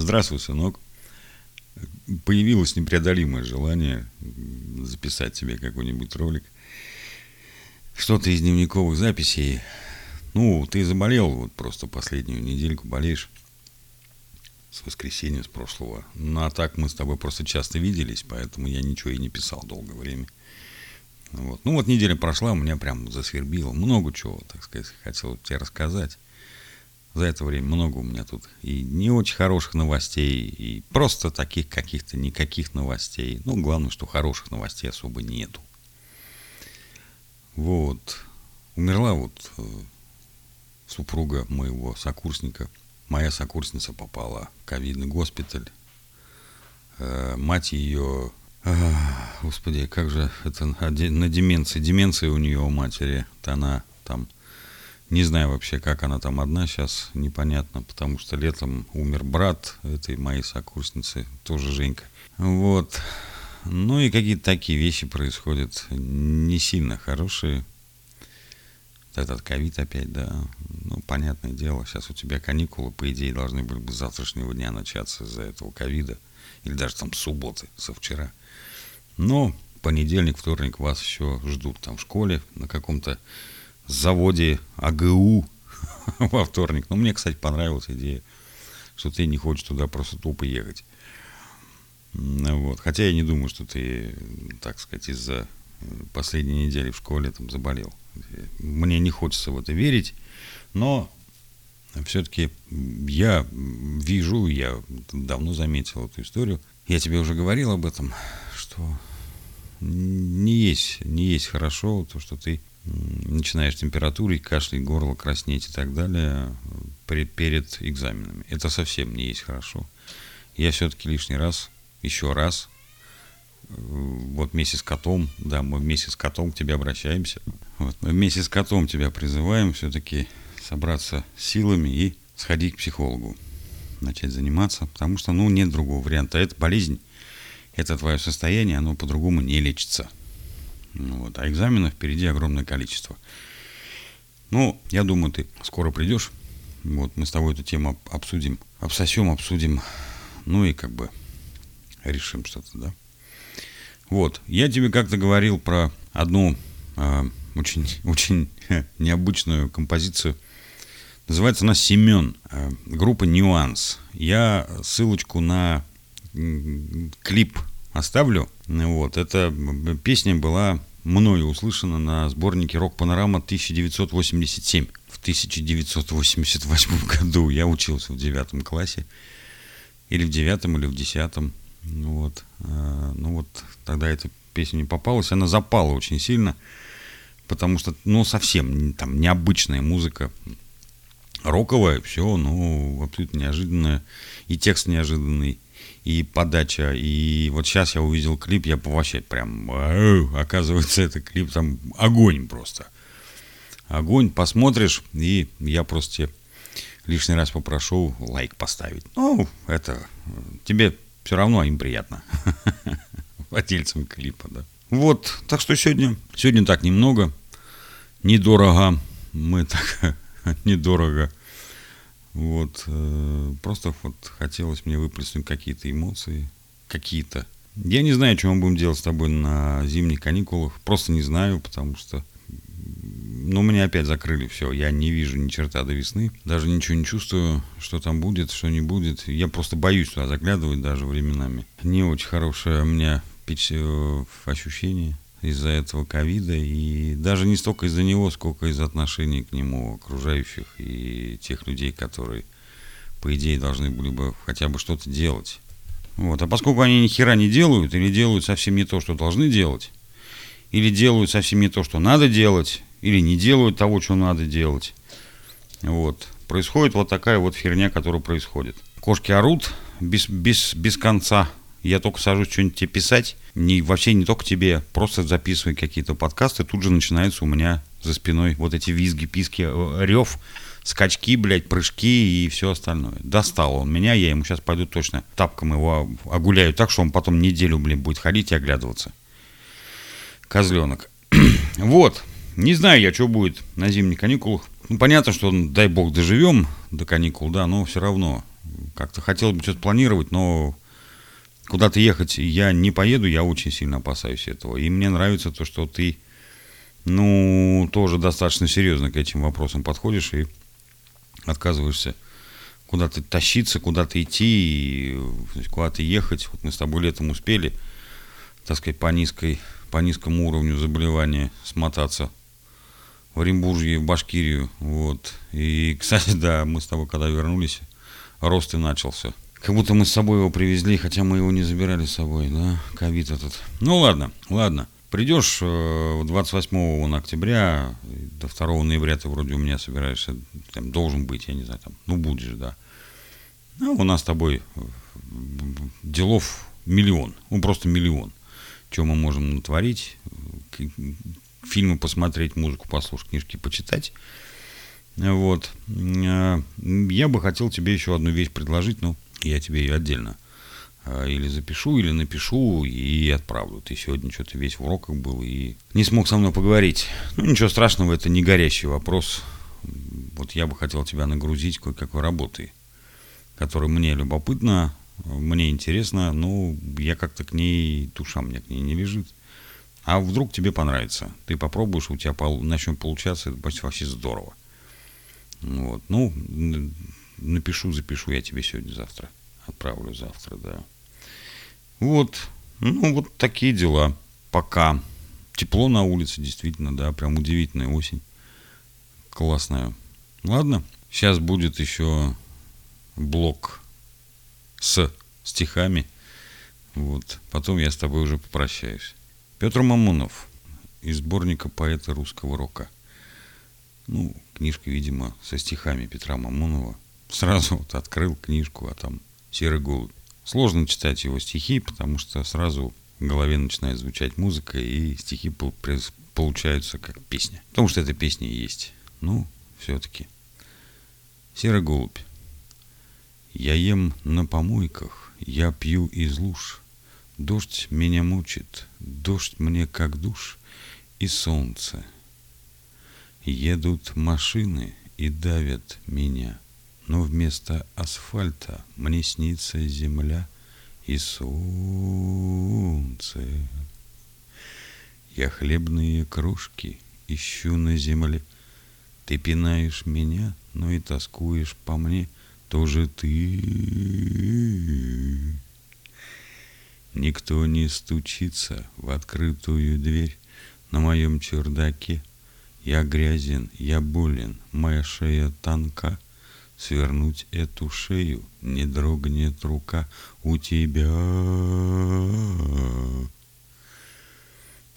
Здравствуй, сынок. Появилось непреодолимое желание записать тебе какой-нибудь ролик. Что-то из дневниковых записей. Ну, ты заболел вот просто последнюю недельку, болеешь с воскресенья, с прошлого. Ну, а так мы с тобой просто часто виделись, поэтому я ничего и не писал долгое время. Вот. Ну, вот неделя прошла, у меня прям засвербило. Много чего, так сказать, хотел тебе рассказать. За это время много у меня тут и не очень хороших новостей, и просто таких каких-то никаких новостей. Ну, главное, что хороших новостей особо нету. Вот. Умерла вот э, супруга моего сокурсника. Моя сокурсница попала в ковидный госпиталь. Э, мать ее... Э, господи, как же это на деменции. Деменция у нее у матери. -то она там не знаю вообще, как она там одна сейчас, непонятно, потому что летом умер брат этой моей сокурсницы, тоже Женька. Вот. Ну и какие-то такие вещи происходят, не сильно хорошие. Этот ковид опять, да. Ну, понятное дело, сейчас у тебя каникулы, по идее, должны были бы с завтрашнего дня начаться из-за этого ковида. Или даже там субботы, со вчера. Но понедельник, вторник вас еще ждут там в школе на каком-то заводе АГУ во вторник. Но мне, кстати, понравилась идея, что ты не хочешь туда просто тупо ехать. Вот. Хотя я не думаю, что ты, так сказать, из-за последней недели в школе там заболел. Мне не хочется в это верить, но все-таки я вижу, я давно заметил эту историю. Я тебе уже говорил об этом, что не есть, не есть хорошо то, что ты начинаешь температурить, кашлять, горло краснеть и так далее перед, перед экзаменами. Это совсем не есть хорошо. Я все-таки лишний раз, еще раз, э, вот вместе с котом, да, мы вместе с котом к тебе обращаемся. Вот, мы вместе с котом тебя призываем все-таки собраться силами и сходить к психологу, начать заниматься, потому что, ну, нет другого варианта. Это болезнь, это твое состояние, оно по-другому не лечится. Ну вот. А экзаменов впереди огромное количество. Ну, я думаю, ты скоро придешь. Вот, мы с тобой эту тему обсудим, обсосем, обсудим. Ну и как бы решим что-то, да. Вот, я тебе как-то говорил про одну э, очень, очень необычную композицию. Называется она «Семен», э, группа «Нюанс». Я ссылочку на клип оставлю. Вот, эта песня была мною услышана на сборнике «Рок-панорама» 1987. В 1988 году я учился в девятом классе. Или в девятом, или в десятом. Вот. А, ну вот тогда эта песня не попалась. Она запала очень сильно, потому что, ну, совсем там необычная музыка. Роковая, все, ну, абсолютно неожиданная. И текст неожиданный и подача. И вот сейчас я увидел клип, я вообще прям, оказывается, это клип там огонь просто. Огонь, посмотришь, и я просто тебе лишний раз попрошу лайк поставить. Ну, это тебе все равно им приятно. Владельцам клипа, да. Вот, так что сегодня, сегодня так немного, недорого, мы так недорого вот, э, просто вот хотелось мне выплеснуть какие-то эмоции, какие-то. Я не знаю, что мы будем делать с тобой на зимних каникулах, просто не знаю, потому что ну, меня опять закрыли все. Я не вижу ни черта до весны. Даже ничего не чувствую, что там будет, что не будет. Я просто боюсь туда заглядывать даже временами. Не очень хорошее у меня э, ощущение из-за этого ковида, и даже не столько из-за него, сколько из-за отношений к нему окружающих и тех людей, которые, по идее, должны были бы хотя бы что-то делать. Вот. А поскольку они ни хера не делают, или делают совсем не то, что должны делать, или делают совсем не то, что надо делать, или не делают того, что надо делать, вот, происходит вот такая вот херня, которая происходит. Кошки орут без, без, без конца, я только сажусь что-нибудь тебе писать, не, вообще не только тебе, просто записываю какие-то подкасты, тут же начинаются у меня за спиной вот эти визги, писки, э, рев, скачки, блядь, прыжки и все остальное. Достал он меня, я ему сейчас пойду точно тапком его огуляю так, что он потом неделю, блин, будет ходить и оглядываться. Козленок. вот. Не знаю я, что будет на зимних каникулах. Ну, понятно, что, дай бог, доживем до каникул, да, но все равно как-то хотел бы что-то планировать, но куда-то ехать я не поеду, я очень сильно опасаюсь этого. И мне нравится то, что ты, ну, тоже достаточно серьезно к этим вопросам подходишь и отказываешься куда-то тащиться, куда-то идти, куда-то ехать. Вот мы с тобой летом успели, так сказать, по, низкой, по низкому уровню заболевания смотаться в Оренбурге, в Башкирию. Вот. И, кстати, да, мы с тобой, когда вернулись, рост и начался. Как будто мы с собой его привезли, хотя мы его не забирали с собой, да, ковид этот. Ну ладно, ладно. Придешь 28 э, октября, до 2 ноября ты вроде у меня собираешься, там, должен быть, я не знаю, там, ну будешь, да. Ну, у нас с тобой э, делов миллион, ну просто миллион. Что мы можем натворить, фильмы посмотреть, музыку послушать, книжки почитать. Вот. Э, я бы хотел тебе еще одну вещь предложить, но я тебе ее отдельно а, или запишу, или напишу и отправлю. Ты сегодня что-то весь в уроках был и не смог со мной поговорить. Ну, ничего страшного, это не горящий вопрос. Вот я бы хотел тебя нагрузить кое-какой работой, которая мне любопытна, мне интересно, но я как-то к ней, душа мне к ней не лежит. А вдруг тебе понравится? Ты попробуешь, у тебя начнет получаться, это будет вообще здорово. Вот. Ну, напишу, запишу я тебе сегодня, завтра. Отправлю завтра, да. Вот. Ну, вот такие дела. Пока. Тепло на улице, действительно, да. Прям удивительная осень. Классная. Ладно. Сейчас будет еще блок с стихами. Вот. Потом я с тобой уже попрощаюсь. Петр Мамонов из сборника поэта русского рока. Ну, книжка, видимо, со стихами Петра Мамонова. Сразу вот открыл книжку, а там «Серый голубь». Сложно читать его стихи, потому что сразу в голове начинает звучать музыка, и стихи получаются как песня. Потому что эта песня и есть. Ну, все-таки. Серый голубь. Я ем на помойках, я пью из луж. Дождь меня мучит, дождь мне как душ и солнце. Едут машины и давят меня — но вместо асфальта мне снится земля и солнце. Я хлебные кружки ищу на земле. Ты пинаешь меня, но и тоскуешь по мне тоже ты. Никто не стучится в открытую дверь на моем чердаке. Я грязен, я болен, моя шея тонка — свернуть эту шею, не дрогнет рука у тебя.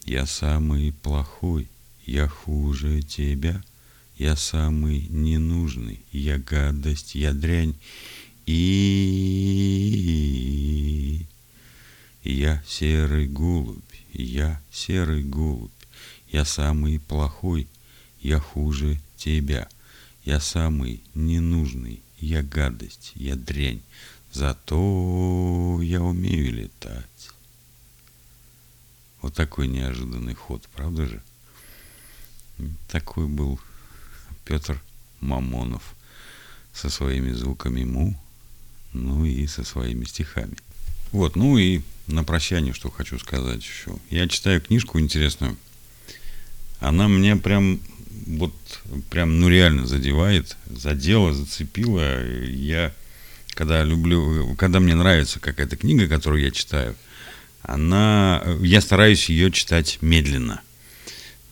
Я самый плохой, я хуже тебя, я самый ненужный, я гадость, я дрянь, и я серый голубь, я серый голубь, я самый плохой, я хуже тебя. Я самый ненужный, я гадость, я дрянь, зато я умею летать. Вот такой неожиданный ход, правда же? Такой был Петр Мамонов со своими звуками му, ну и со своими стихами. Вот, ну и на прощание, что хочу сказать еще. Я читаю книжку интересную. Она мне прям вот прям, ну реально задевает, задела, зацепила. Я, когда люблю, когда мне нравится какая-то книга, которую я читаю, она, я стараюсь ее читать медленно.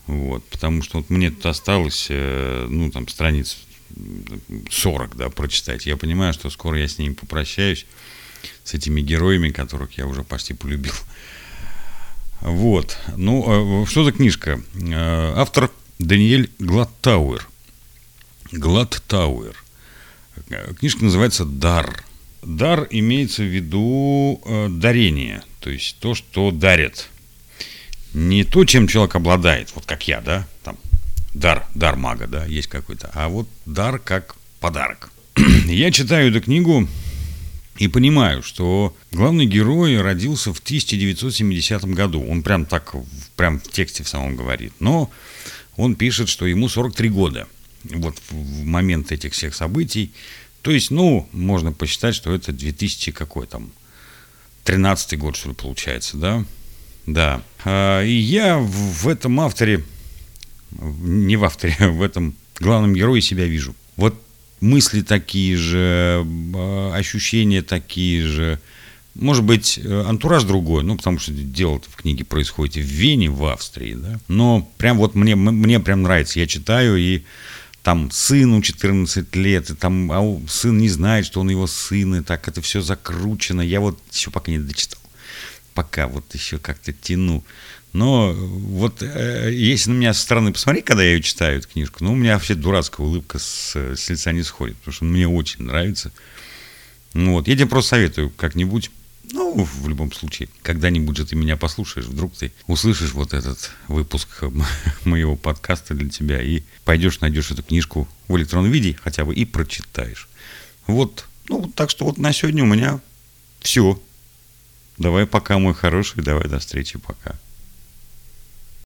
Вот, потому что вот мне тут осталось, э, ну, там, страниц 40, да, прочитать. Я понимаю, что скоро я с ними попрощаюсь, с этими героями, которых я уже почти полюбил. Вот. Ну, э, что за книжка? Э, автор Даниэль Глаттауэр. Глаттауэр. Книжка называется «Дар». Дар имеется в виду э, дарение, то есть то, что дарят. Не то, чем человек обладает, вот как я, да, там, дар, дар мага, да, есть какой-то, а вот дар как подарок. я читаю эту книгу и понимаю, что главный герой родился в 1970 году. Он прям так, прям в тексте в самом говорит. Но он пишет, что ему 43 года. Вот в момент этих всех событий, То есть, ну, можно посчитать, что это 2000 какой там, 13 год, что ли, получается, да? Да. А, и я в этом авторе, не в авторе, а в этом главном герое себя вижу. Вот мысли такие же, а, ощущения такие же. Может быть, э, антураж другой, ну, потому что дело в книге происходит в Вене, в Австрии, да. Но прям вот мне, мне прям нравится. Я читаю, и там сыну 14 лет, и там а сын не знает, что он его сын, и так это все закручено. Я вот еще пока не дочитал. Пока вот еще как-то тяну. Но вот э, если на меня со стороны посмотреть, когда я ее читаю, эту книжку, ну, у меня вообще дурацкая улыбка с, с лица не сходит, потому что мне очень нравится. Ну, вот. Я тебе просто советую как-нибудь, ну, в любом случае, когда-нибудь же ты меня послушаешь, вдруг ты услышишь вот этот выпуск моего подкаста для тебя и пойдешь, найдешь эту книжку в электронном виде хотя бы и прочитаешь. Вот, ну, так что вот на сегодня у меня все. Давай пока, мой хороший, давай до встречи, пока.